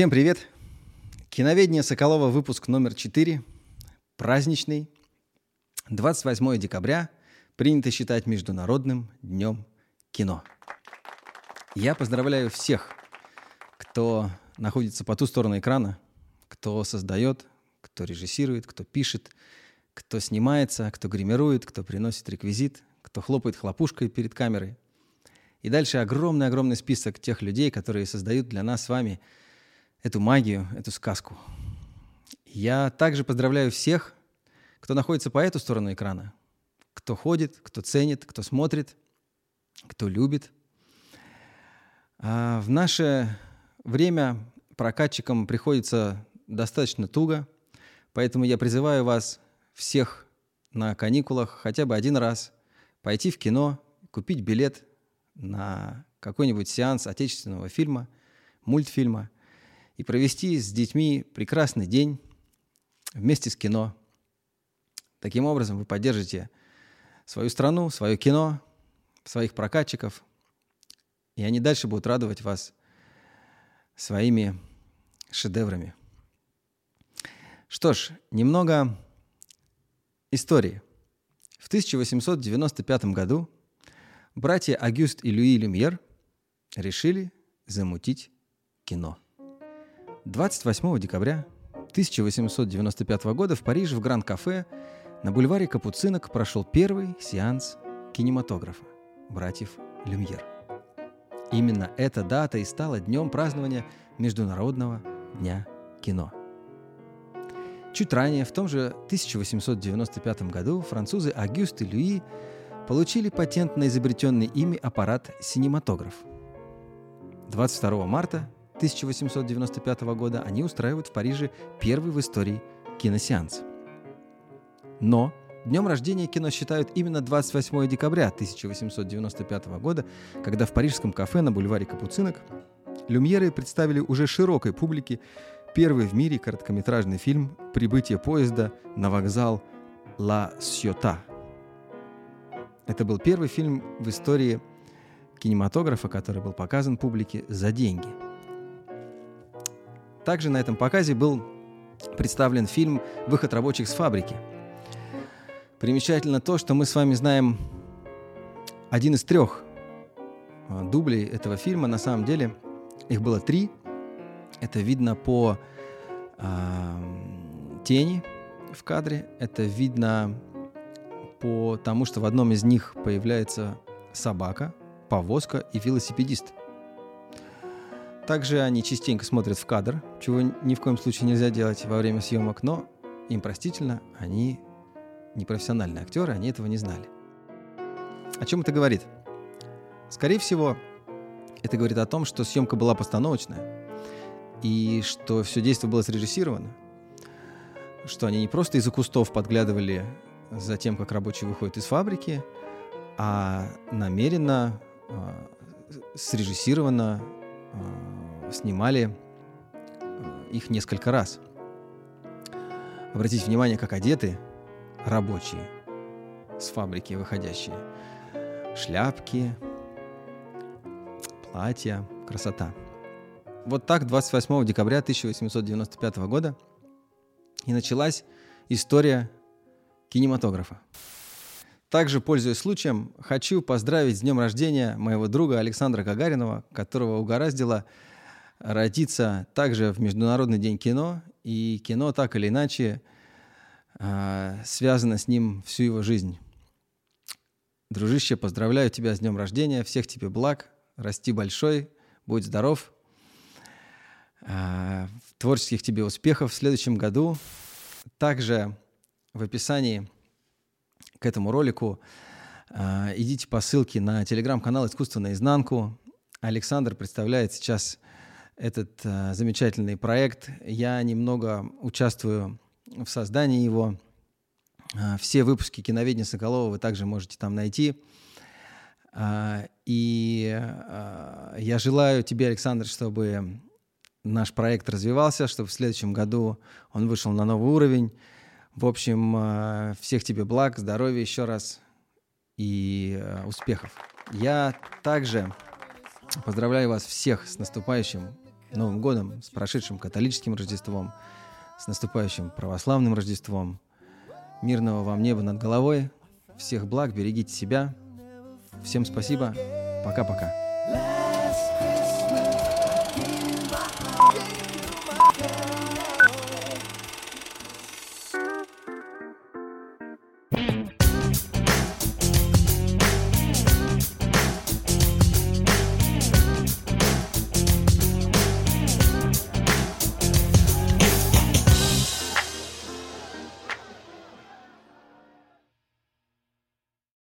Всем привет! Киноведение Соколова, выпуск номер 4, праздничный. 28 декабря принято считать Международным днем кино. Я поздравляю всех, кто находится по ту сторону экрана, кто создает, кто режиссирует, кто пишет, кто снимается, кто гримирует, кто приносит реквизит, кто хлопает хлопушкой перед камерой. И дальше огромный-огромный список тех людей, которые создают для нас с вами – эту магию, эту сказку. Я также поздравляю всех, кто находится по эту сторону экрана, кто ходит, кто ценит, кто смотрит, кто любит. А в наше время прокатчикам приходится достаточно туго, поэтому я призываю вас всех на каникулах хотя бы один раз пойти в кино, купить билет на какой-нибудь сеанс отечественного фильма, мультфильма – и провести с детьми прекрасный день вместе с кино. Таким образом, вы поддержите свою страну, свое кино, своих прокатчиков, и они дальше будут радовать вас своими шедеврами. Что ж, немного истории. В 1895 году братья Агюст и Люи Люмьер решили замутить кино – 28 декабря 1895 года в Париже в Гранд-кафе на бульваре Капуцинок прошел первый сеанс кинематографа братьев Люмьер. Именно эта дата и стала днем празднования Международного дня кино. Чуть ранее, в том же 1895 году, французы Агюст и Люи получили патент на изобретенный ими аппарат синематограф. 22 марта 1895 года они устраивают в Париже первый в истории киносеанс. Но днем рождения кино считают именно 28 декабря 1895 года, когда в парижском кафе на бульваре Капуцинок Люмьеры представили уже широкой публике первый в мире короткометражный фильм «Прибытие поезда на вокзал Ла Сьота». Это был первый фильм в истории кинематографа, который был показан публике за деньги – также на этом показе был представлен фильм «Выход рабочих с фабрики». Примечательно то, что мы с вами знаем один из трех а, дублей этого фильма. На самом деле их было три. Это видно по э, тени в кадре. Это видно по тому, что в одном из них появляется собака, повозка и велосипедист – также они частенько смотрят в кадр, чего ни в коем случае нельзя делать во время съемок, но им простительно, они не профессиональные актеры, они этого не знали. О чем это говорит? Скорее всего, это говорит о том, что съемка была постановочная, и что все действие было срежиссировано, что они не просто из-за кустов подглядывали за тем, как рабочий выходит из фабрики, а намеренно, э, срежиссировано э, снимали э, их несколько раз. Обратите внимание, как одеты рабочие с фабрики выходящие. Шляпки, платья, красота. Вот так 28 декабря 1895 года и началась история кинематографа. Также, пользуясь случаем, хочу поздравить с днем рождения моего друга Александра Гагаринова, которого угораздило родиться также в Международный день кино, и кино так или иначе э, связано с ним всю его жизнь. Дружище, поздравляю тебя с днем рождения, всех тебе благ, расти большой, будь здоров, э, творческих тебе успехов в следующем году. Также в описании к этому ролику, а, идите по ссылке на телеграм-канал «Искусство наизнанку». Александр представляет сейчас этот а, замечательный проект. Я немного участвую в создании его. А, все выпуски киноведения Соколова вы также можете там найти. И я желаю тебе, Александр, чтобы наш проект развивался, чтобы в следующем году он вышел на новый уровень, в общем, э, всех тебе благ, здоровья еще раз и э, успехов. Я также поздравляю вас всех с наступающим Новым годом, с прошедшим католическим Рождеством, с наступающим православным Рождеством. Мирного вам неба над головой. Всех благ, берегите себя. Всем спасибо. Пока-пока.